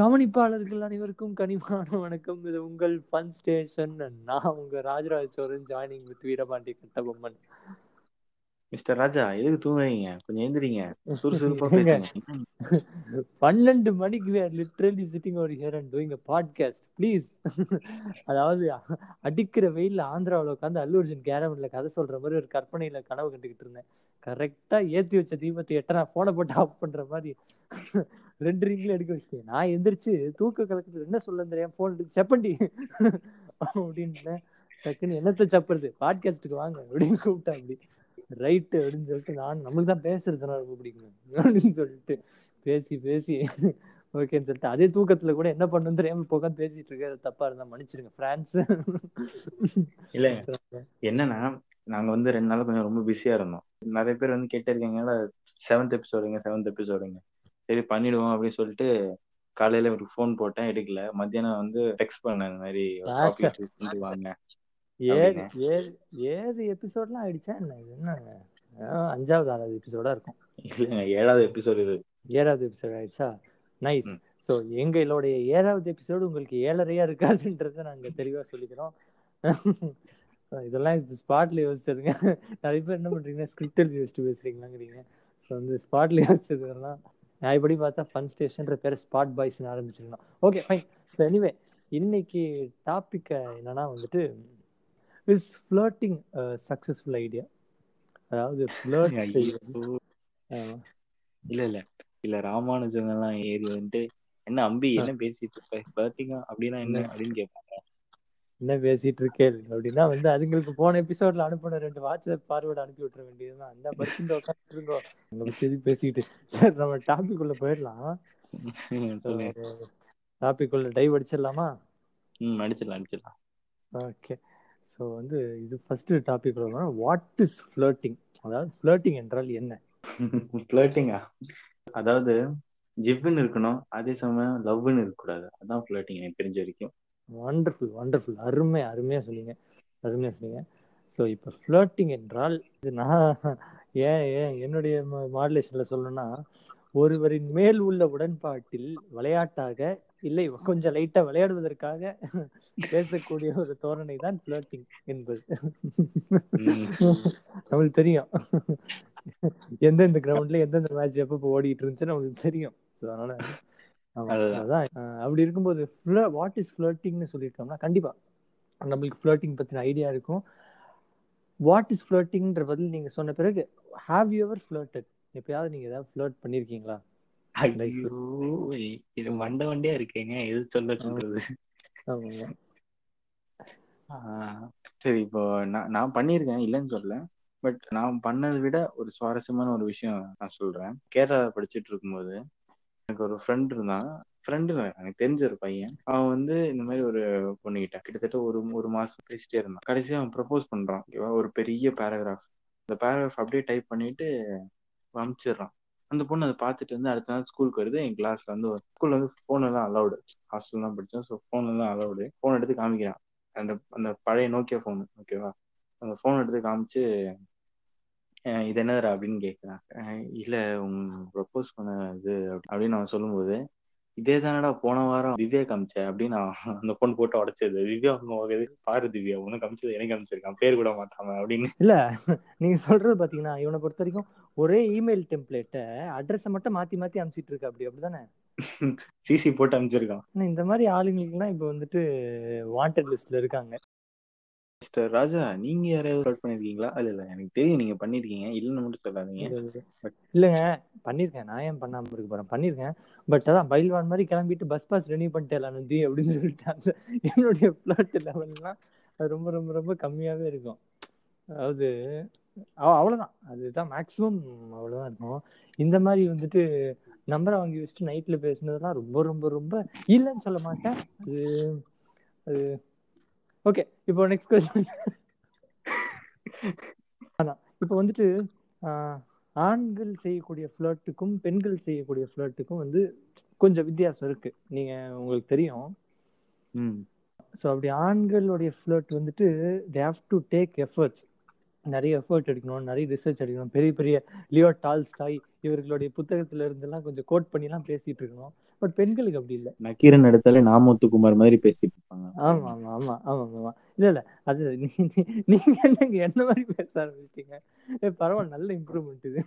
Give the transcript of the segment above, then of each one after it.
கவனிப்பாளர்கள் அனைவருக்கும் கனிமான வணக்கம். இது உங்கள் ஃபன் ஸ்டேஷன் நான் உங்க Rajaraja Cholan joining with Veerapandi Kattabomman. Mister Raja எதுக்கு தூங்குறீங்க? கொஞ்சம் எந்திரிங்க சுறுசுறுப்பா பேசுங்க. பன்னெண்டு மணிக்கு are literally sitting over here and doing a podcast please அதாவது அடிக்கிற வெயில்ல ஆந்திராவுல உட்காந்து அல்லு அர்ஜுன் கேரவன்ல கதை சொல்ற மாதிரி ஒரு கற்பனையில கனவு கண்டுகிட்டு இருந்தேன். கரெக்டா ஏத்தி வச்ச தீபத்தை எட்ட நான் போனை போட்டு ஆஃப் பண்ற மாதிரி ரெண்டு ரிங்ல எடுக்க வச்சிட்டேன். நான் எந்திரிச்சு தூக்க கலக்கத்துல என்ன சொல்ல தெரியாம போன் செப்பண்டி! அப்படின்னு டக்குன்னு என்னத்த சப்புறது பாட்காஸ்டுக்கு வாங்க அப்படின்னு கூப்பிட்டா அப்படி. ரைட்டு அப்படின்னு சொல்லிட்டு நான் நம்மளுக்கு தான் பேசுறதுனா ரொம்ப பிடிக்கும். அப்படின்னு சொல்லிட்டு பேசி பேசி ஓகேன்னு சொல்லிட்டு அதே தூக்கத்துல கூட என்ன பண்ணணும் தெரியாம உட்காந்து பேசிட்டு இருக்க தப்பா இருந்தா மன்னிச்சிருங்க பிரான்ஸ் இல்ல என்னன்னா நாங்க வந்து ரெண்டு நாள் கொஞ்சம் ரொம்ப பிஸியா இருந்தோம். நிறைய பேர் வந்து கேட்டே இருக்காங்க செவன்த் எபிசோடுங்க செவன்த் எபிசோடுங்க சரி பண்ணிடுவோம் அப்படின்னு சொல்லிட்டு காலையில ஒரு ஃபோன் போட்டேன் எடுக்கல. மத்தியானம் வந்து டெக்ஸ்ட் பண்ணேன் இந்த மாதிரி வாங்க. ஏழு ஏழு ஏழு எபிசோட்லாம் ஆயிடுச்சா என்ன இது என்ன ஆஹ் அஞ்சாவது ஆறாவது எபிசோடா இருக்கும். இல்லைங்க ஏழாவது எபிசோடு இது. ஏழாவது எபிசோட் ஆயிடுச்சா? நைஸ். ஸோ எங்களுடைய ஏழாவது எபிசோடு உங்களுக்கு ஏழரையா இருக்காதுன்றதை நாங்க தெளிவா சொல்லிக்கிறோம். இதெல்லாம் இது ஸ்பாட்ல யோசிச்சதுங்க. நிறைய பேர் என்ன பண்றீங்கன்னா ஸ்கிரிப்ட் எழுதி வச்சுட்டு பேசுறீங்களாங்கிறீங்க. ஸோ வந்து ஸ்பாட்ல யோசிச்சதுலாம் நான் இப்படி பார்த்தா ஃபன் ஸ்டேஷன்ற பேரை ஸ்பாட் பாய்ஸ்னு ஆரம்பிச்சிருக்கணும் ஓகே ஃபைன் ஸோ எனிவே இன்னைக்கு டாபிக் என்னன்னா வந்துட்டு இஸ் ஃப்ளர்ட்டிங் சக்சஸ்ஃபுல் ஐடியா அதாவது. இல்ல இல்ல. இல்ல ராமானுஜன் எல்லாம் ஏறி வந்துட்டு என்ன அம்பி என்ன பேசிட்டு இருக்க? ஃபிளர்ட்டிங்கா அப்படின்னா என்ன? அப்படின்னு கேட்பாங்க. என்ன பேசிட்டு இருக்கேன் அப்படின்னா வந்து அதுங்களுக்கு போன எபிசோட்ல அனுப்பின ரெண்டு வாட்ஸ்அப் ஃபார்வர்டு அனுப்பி விட்டுற வேண்டியதுதான். அந்த படுத்து உட்காந்துட்டு இருக்கோம் அங்க பத்தி சரி நம்ம டாபிக் உள்ள போயிடலாம். டாபிக் உள்ள டைவ் அடிச்சிடலாமா? ம் அடிச்சிடலாம் அடிச்சிடலாம். ஓகே. ஸோ வந்து இது first topic what is flirting அதாவது ஃப்ளர்ட்டிங் என்றால் என்ன? ஃபிளர்ட்டிங்கா அதாவது ஜிவ்னு இருக்கணும் அதே சமயம் லவ்னு இருக்கக்கூடாது. அதான் ஃபிளர்ட்டிங் எனக்கு தெரிஞ்ச வரைக்கும். வண்டர்ஃபுல் வண்டர்ஃபுல் அருமை அருமையா சொன்னீங்க. அருமையா சொன்னீங்க. ஸோ இப்போ ஃப்ளர்ட்டிங் என்றால் இது நான் ஏன் ஏன் என்னுடைய மாடுலேஷன்ல சொல்லணும்னா ஒருவரின் மேல் உள்ள உடன்பாட்டில் விளையாட்டாக இல்லை கொஞ்சம் லைட்டா விளையாடுவதற்காக பேசக்கூடிய ஒரு தோரணை தான் ஃப்ளர்ட்டிங் என்பது. நம்மளுக்கு தெரியும். எந்தெந்த கிரவுண்ட்ல எந்தெந்த மேட்ச் எப்போ ஓடிட்டு இருந்துச்சு நம்மளுக்கு தெரியும். அதனால. அதான். அப்படி இருக்கும்போது வாட் இஸ் ஃப்ளர்ட்டிங்னு சொல்லியிருக்கோம்னா கண்டிப்பா நம்மளுக்கு ஃப்ளர்ட்டிங் பத்தின ஐடியா இருக்கும். வாட் இஸ் ஃப்ளர்ட்டிங்ன்ற பதில் நீங்க சொன்ன பிறகு ஹாவ் யூ எவர் ஃப்ளர்ட்டட் எப்பயாவது நீங்க ஏதாவது ஃப்ளர்ட் பண்ணிருக்கீங்களா? ஐயோ இது மண்டை வண்டியா இருக்கேங்க. எது சொல்ல சொல்றது? சரி இப்போ நான் நான் பண்ணியிருக்கேன் இல்லைன்னு சொல்லல. பட் நான் பண்ணதை விட ஒரு சுவாரஸ்யமான ஒரு விஷயம் நான் சொல்றேன். கேரளா படிச்சுட்டு இருக்கும்போது எனக்கு ஒரு ஃப்ரெண்ட் இருந்தான். ஃப்ரெண்டு எனக்கு தெரிஞ்ச ஒரு பையன். அவன் வந்து இந்த மாதிரி ஒரு பொண்ணுகிட்ட கிட்டத்தட்ட ஒரு ஒரு மாசம் பேசிட்டே இருந்தான். கடைசியா அவன் ப்ரப்போஸ் பண்றான். ஓகேவா? ஒரு பெரிய பேராகிராஃப் அந்த பேராகிராஃப் அப்படியே டைப் பண்ணிட்டு அனுப்பிச்சிடுறான் அந்த பொண்ணு அதை பார்த்துட்டு வந்து அடுத்த நாள் ஸ்கூலுக்கு வருது. என் கிளாஸ்ல வந்து ஸ்கூல்ல வந்து ஃபோன் எல்லாம் அலௌடு ஹாஸ்டல் படித்தோம் ஸோ ஃபோன் எல்லாம் அலௌடு ஃபோன் எடுத்து காமிக்கிறான். அந்த அந்த பழைய நோக்கியா ஃபோனு ஓகேவா அந்த ஃபோன் எடுத்து காமிச்சு இது என்னதுடா? அப்படின்னு கேட்குறான் இல்லை உங்க ப்ரப்போஸ் பண்ண இது அப்படி- அப்படின்னு அவன் சொல்லும்போது இதே தானடா போன வாரம் திவ்யா காமிச்ச அப்படின்னு அந்த பொண்ணு போட்டு உடைச்சது. திவ்யா உங்க பாரு திவ்யா உனக்கு காமிச்சது எனக்கு காமிச்சிருக்கான் பேர் கூட மாத்தாம அப்படின்னு. இல்ல நீங்க சொல்றது பாத்தீங்கன்னா இவனை பொறுத்த வரைக்கும் ஒரே இமெயில் டெம்ப்ளேட்டை அட்ரஸை மட்டும் மாத்தி மாத்தி அனுப்பிச்சிட்டு இருக்கு அப்படி அப்படிதானே? சிசி போட்டு அனுப்பிச்சிருக்கான் இந்த மாதிரி ஆளுங்களுக்குலாம் இப்ப வந்துட்டு வாண்டட் லிஸ்ட்ல இருக்காங்க. மிஸ்டர் ராஜா நீங்க யாரையாவது ஃப்ளர்ட் பண்ணிருக்கீங்களா? இல்ல இல்ல எனக்கு தெரியும் நீங்க பண்ணிருக்கீங்க. இல்லைன்னு மட்டும் சொல்லாதீங்க. இல்லங்க பண்ணிருக்கேன். நான் ஏன் பண்ணாம இருக்க போறேன்? பண்ணிருக்கேன். பட் அதான் பைல்வான் மாதிரி கிளம்பிட்டு பஸ் பாஸ் ரெனியூ பண்ணிட்டேன் நந்தி அப்படின்னு சொல்லிட்டு என்னுடைய பிளாட் லெவல்லாம் அது ரொம்ப ரொம்ப ரொம்ப கம்மியாவே இருக்கும். அதாவது அவ- அவ்வளவுதான். அதுதான் மேக்சிமம் அவ்வளவுதான் இருக்கும். இந்த மாதிரி வந்துட்டு நம்பரை வாங்கி வச்சுட்டு நைட்ல பேசுனதெல்லாம் ரொம்ப ரொம்ப ரொம்ப இல்லைன்னு சொல்ல மாட்டேன். அது அது ஓகே இப்போ நெக்ஸ்ட் கொஸ்டின் அதான். இப்போ வந்துட்டு ஆண்கள் செய்யக்கூடிய ஃப்ளர்ட்டுக்கும் பெண்கள் செய்யக்கூடிய ஃப்ளர்ட்டுக்கும் வந்து கொஞ்சம் வித்தியாசம் இருக்கு. நீங்க உங்களுக்கு தெரியும். ம். ஸோ அப்படி ஆண்களுடைய ஃப்ளர்ட் வந்துட்டு they have to take efforts நிறைய எஃபர்ட் எடுக்கணும் நிறைய ரிசர்ச் எடுக்கணும். பெரிய பெரிய லியோ டால்ஸ்டாய் இவர்களுடைய புத்தகத்துல இருந்தெல்லாம் கொஞ்சம் கோட் பண்ணி எல்லாம் பேசிட்டு இருக்கணும். பட் பெண்களுக்கு அப்படி இல்ல. நக்கீரன் எடுத்தாலே நாமூத்துக்குமார் மாதிரி பேசிட்டு இருப்பாங்க. ஆமா ஆமா ஆமா ஆமா ஆமா. இல்ல இல்ல. அது நீ- நீ- நீங்க என்னங்க என்ன மாதிரி பேச ஆரம்பிச்சிட்டீங்க? பரவாயில்ல நல்ல இம்ப்ரூவ்மெண்ட் இது.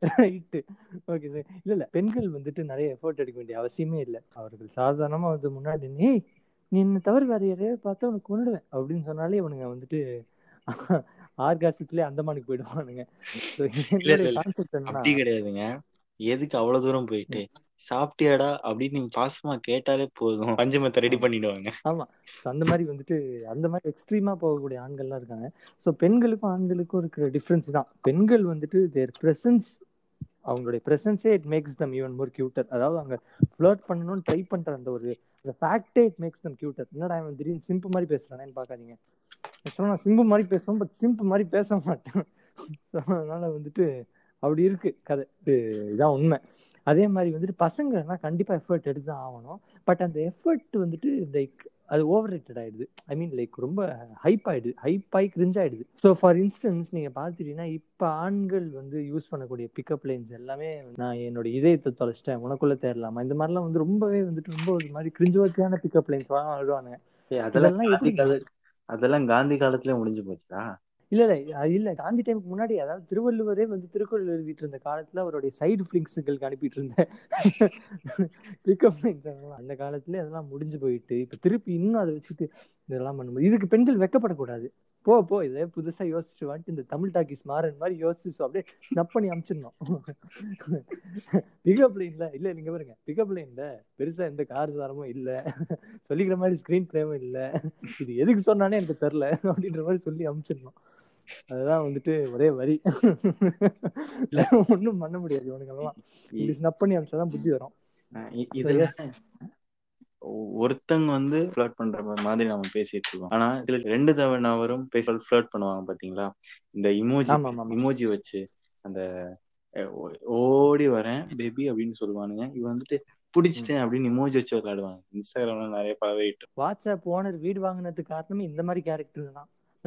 ரைட்டு ஓகே சார் இல்ல இல்ல. பெண்கள் வந்துட்டு நிறைய எஃபோர்ட் எடுக்க வேண்டிய அவசியமே இல்லை. அவர்கள் சாதாரணமா வந்து முன்னாடி நீ என்ன தவிர வேற யாரையாவது பார்த்தா உனக்கு கொண்டுடுவேன் அப்படின்னு சொன்னாலே இவனுங்க வந்துட்டு ஆர்காசத்திலே அந்தமானுக்கு போயிடுவானுங்க. அப்படி கிடையாதுங்க. எதுக்கு அவ்வளவு தூரம் போயிட்டு? சாப்பிட்டியாடா அப்படின்னு நீங்க பாசமா கேட்டாலே போதும். பஞ்சமத்தை ரெடி பண்ணிடுவாங்க. ஆமா. அந்த மாதிரி வந்துட்டு அந்த மாதிரி எக்ஸ்ட்ரீமா போகக்கூடிய ஆண்கள்லாம் இருக்காங்க. ஸோ பெண்களுக்கும் ஆண்களுக்கும் இருக்கிற டிஃப்ரென்ஸ் தான். பெண்கள் வந்துட்டு தேர் பிரசன்ஸ் அவங்களுடைய பிரசன்ஸே it makes them even more cuter அதாவது அவங்க ஃப்ளர்ட் பண்ணணும்னு ட்ரை பண்ற அந்த ஒரு அந்த ஃபேக்டே இட் மேக்ஸ் தம் கியூட்டர் என்னடா இவன் திடீர்னு சிம்பு மாதிரி பேசுறானேன்னு பார்க்காதீங்க. ஆக்சுவலாக நான் சிம்பு மாதிரி பேசுவேன் பட் சிம்பு மாதிரி பேச மாட்டேன். ஸோ அதனால வந்துட்டு அப்படி இருக்கு கதை. இது இதான் உண்மை. அதே மாதிரி வந்துட்டு பசங்கன்னா கண்டிப்பா எஃபர்ட் எடுத்து தான் ஆகணும். பட் அந்த எஃபர்ட் வந்துட்டு லைக் அது ஓவர் ரேட்டட் ஆயிடுது. ஐ மீன் லைக் ரொம்ப ஹைப் ஆயிடுது. ஹைப் ஆகி கிரிஞ்ச் ஆயிடுது. ஸோ ஃபார் இன்ஸ்டன்ஸ் நீங்க பார்த்துட்டீங்கன்னா இப்போ ஆண்கள் வந்து யூஸ் பண்ணக்கூடிய பிக்கப் லைன்ஸ் எல்லாமே நான் என்னோட இதயத்தை தொலைச்சிட்டேன். உனக்குள்ள தேரலாமா இந்த மாதிரிலாம் வந்து ரொம்பவே வந்துட்டு ரொம்ப ஒரு மாதிரி கிரிஞ்சுவர்த்தியான பிக்கப் லைன்ஸ் வருவானுங்க ஏய், அதெல்லாம் அதெல்லாம் காந்தி காலத்துல முடிஞ்சு போச்சா இல்ல இல்ல இல்ல காந்தி டைமுக்கு முன்னாடி அதாவது திருவள்ளுவரே வந்து திருக்குறள் எழுதிட்டு இருந்த காலத்துல அவருடைய சைடு பிளிங்ஸுங்களுக்கு அனுப்பிட்டு இருந்தேன் அந்த காலத்துல அதெல்லாம் முடிஞ்சு போயிட்டு இப்ப திருப்பி இன்னும் அதை வச்சுட்டு இதெல்லாம் பண்ணும்போது இதுக்கு பெண்கள் வெக்கப்படக்கூடாது. போ போ இதே புதுசா யோசிச்சுட்டு வந்துட்டு இந்த தமிழ் டாக்கிஸ் மாறன் மாதிரி யோசிச்சு அப்படியே ஸ்னப் பண்ணி அமிச்சிடணும். பிக்கப் லைன்ல இல்ல நீங்க பாருங்க. பிக்கப் லைன்ல பெருசா எந்த கார் சாரமும் இல்ல. சொல்லிக்கிற மாதிரி ஸ்கிரீன் பிளேவும் இல்ல. இது எதுக்கு சொன்னானே எனக்கு தெரியல அப்படின்ற மாதிரி சொல்லி அமிச்சிடணும். அதுதான் வந்துட்டு ஒரே வரி. ஒண்ணும் பண்ண முடியாது இவனுங்கெல்லாம். இப்படி ஸ்னப் பண்ணி அமிச்சாதான் புத்தி வரும். ஒருத்தங்க வந்து ஃபிளர்ட் பண்ற மாதிரி நம்ம பேசிட்டு இருக்கோம். ஆனா இதுல ரெண்டு தவறு நபரும் ஃபிளர்ட் பண்ணுவாங்க பாத்தீங்களா? இந்த இமோஜி இமோஜி வச்சு அந்த ஓடி வரேன் பேபி அப்படின்னு சொல்லுவானுங்க. இவன் வந்துட்டு பிடிச்சிட்டேன் அப்படின்னு இமோஜி வச்சு விளையாடுவாங்க. இன்ஸ்டாகிராம்ல நிறைய பரவிட்டு வாட்ஸ்அப் ஓனர் வீடு வாங்கினதுக்கு காரணமே இந்த மாதிரி கேரக்டர் தான்.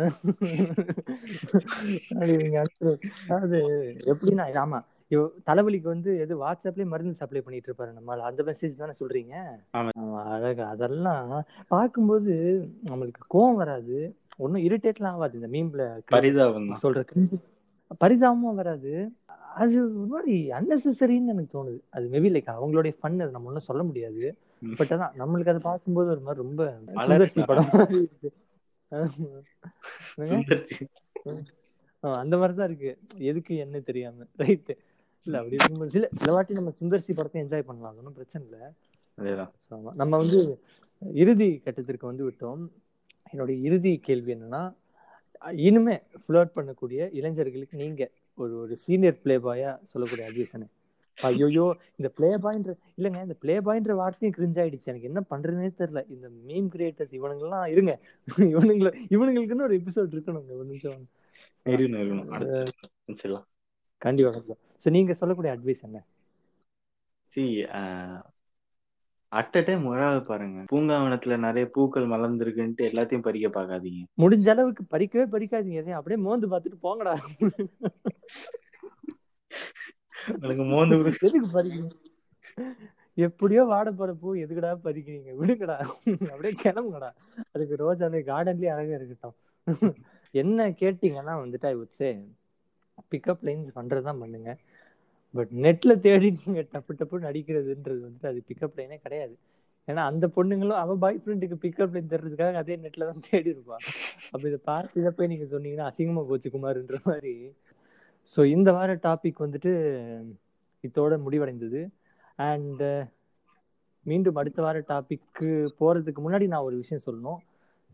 அது எப்படின்னா ஆமா. இவ தலைவலிக்கு வந்து எது வாட்ஸ்அப்லயே மருந்து சப்ளை பண்ணிட்டு இருப்பாரு நம்மளால அந்த மெசேஜ் தானே சொல்றீங்க? அழகா. அதெல்லாம் பார்க்கும்போது நம்மளுக்கு கோவம் வராது. ஒன்னும் இரிட்டேட்லாம் ஆகாது இந்த மீம்ல சொல்ற. பரிதாபமும் வராது. அது ஒரு மாதிரி அன்னெசரின்னு எனக்கு தோணுது. அது மேபி லைக் அவங்களுடைய ஃபன் அது நம்ம ஒன்றும் சொல்ல முடியாது. பட் அதான் நம்மளுக்கு அதை பார்க்கும்போது ஒரு மாதிரி ரொம்ப சுந்தர்சி படம் அந்த மாதிரி தான் இருக்கு. எதுக்கு என்ன தெரியாம. ரைட் இல்ல அப்படி சில சில வாட்டி நம்ம சுந்தர்சி படத்தை என்ஜாய் பண்ணலாம். ஒன்றும் பிரச்சனை இல்லை. நம்ம வந்து இறுதி கட்டத்திற்கு வந்து விட்டோம். என்னுடைய இறுதி கேள்வி என்னன்னா இனிமே ஃப்ளர்ட் பண்ணக்கூடிய இளைஞர்களுக்கு நீங்க ஒரு ஒரு சீனியர் பிளே பாயா சொல்லக்கூடிய என்ன? ஐயோயோ இந்த பிளே பாய்ன்ற இல்லைங்க இந்த பிளே பாய்ன்ற வார்த்தையும் கிரிஞ்ச் ஆயிடுச்சு. எனக்கு என்ன பண்றதுனே தெரியல. இந்த மீம் கிரியேட்டர்ஸ் இவனுங்கெல்லாம் இருங்க. இவனுங்கள இவனுங்களுக்குன்னு ஒரு எபிசோட் இருக்கணுங்க. ஒரு நிமிஷம். ஸோ நீங்க சொல்லக்கூடிய அட்வைஸ் என்ன? சி அட் அ டைம் உழாது பாருங்க. பூங்காவனத்துல நிறைய பூக்கள் மலர்ந்துருக்குன்ட்டு எல்லாத்தையும் பறிக்க பார்க்காதீங்க. முடிஞ்ச அளவுக்கு பறிக்கவே பறிக்காதீங்க. எதையும் அப்படியே மோந்து பார்த்துட்டு போங்கடா. எனக்கு மோந்து. எதுக்கு பறிக்கிறீங்க எப்படியோ வாட போற பூ எதுக்குடா பறிக்கிறீங்க? விடுங்கடா. அப்படியே கிளம்புங்கடா. அதுக்கு ரோஜாலே கார்டன்லயே அழகா இருக்கட்டும். என்ன கேட்டீங்கன்னா வந்துட்டு ஐ உட் சே பிக்கப் லைன்ஸ் பண்றதுதான் பண்ணுங்க. பட் நெட்டில் தேடி நீங்கள் டப்பு டப்பு நடிக்கிறதுன்றது வந்துட்டு அது பிக்கப் லைனே கிடையாது. ஏன்னா அந்த பொண்ணுங்களும் அவன் பாய் ஃப்ரெண்டுக்கு பிக்கப் லைன் தர்றதுக்காக அதே நெட்டில் தான் தேடி இருப்பான் அப்போ இதை பார்த்து இதை போய் நீங்கள் சொன்னீங்கன்னா அசிங்கமாக போச்சு குமார்ன்ற மாதிரி. ஸோ இந்த வார டாபிக் வந்துட்டு இதோட முடிவடைந்தது. அண்ட் மீண்டும் அடுத்த வார டாபிக்கு போகிறதுக்கு முன்னாடி நான் ஒரு விஷயம் சொல்லணும்.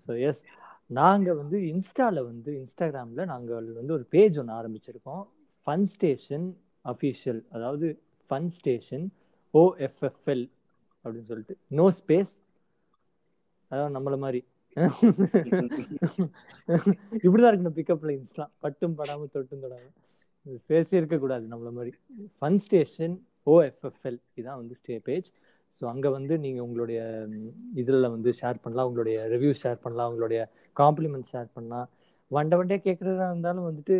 ஸோ எஸ் நாங்கள் வந்து இன்ஸ்டாவில் வந்து இன்ஸ்டாகிராமில் நாங்கள் வந்து ஒரு பேஜ் ஒன்று ஆரம்பிச்சிருக்கோம். ஃபன் ஸ்டேஷன் அஃபீஷியல் அதாவது fun station O F F L அப்படின்னு சொல்லிட்டு. நோ ஸ்பேஸ் அதாவது நம்மள மாதிரி. இப்படிதான் இருக்கணும் பிக்கப் லைன்ஸ்லாம் பட்டும் படாம தொட்டும் தொடாம. ஸ்பேஸே இருக்கக்கூடாது நம்மள மாதிரி. ஃபன் ஸ்டேஷன் ஓஎஃப்எஃப்எல் இதான் வந்து ஸ்டே பேஜ் ஸோ அங்கே வந்து நீங்கள் உங்களுடைய இதில் வந்து ஷேர் பண்ணலாம். உங்களுடைய ரிவ்யூ ஷேர் பண்ணலாம். உங்களுடைய காம்ப்ளிமெண்ட் ஷேர் பண்ணலாம் வண்ட வண்டியா கேட்குறதா இருந்தாலும் வந்துட்டு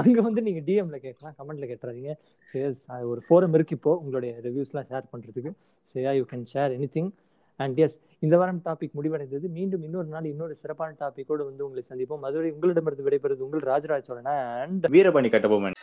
அங்கே வந்து நீங்கள் டிஎம்ல கேட்கலாம் கமெண்ட்ல கேட்டுறாதீங்க. சேஸ் ஒரு ஃபோரம் இருக்கு இப்போ உங்களுடைய ரிவ்யூஸ்லாம் ஷேர் பண்றதுக்கு. சரியா you can share anything and yes இந்த வாரம் டாபிக் முடிவடைந்தது. மீண்டும் இன்னொரு நாள் இன்னொரு சிறப்பான டாபிக்கோடு வந்து உங்களை சந்திப்போம். அதுவரை உங்களிடமிருந்து விடைபெறுவது உங்கள் ராஜராஜ சோழன் அண்ட் வீரபாணி கட்டபொம்மன்.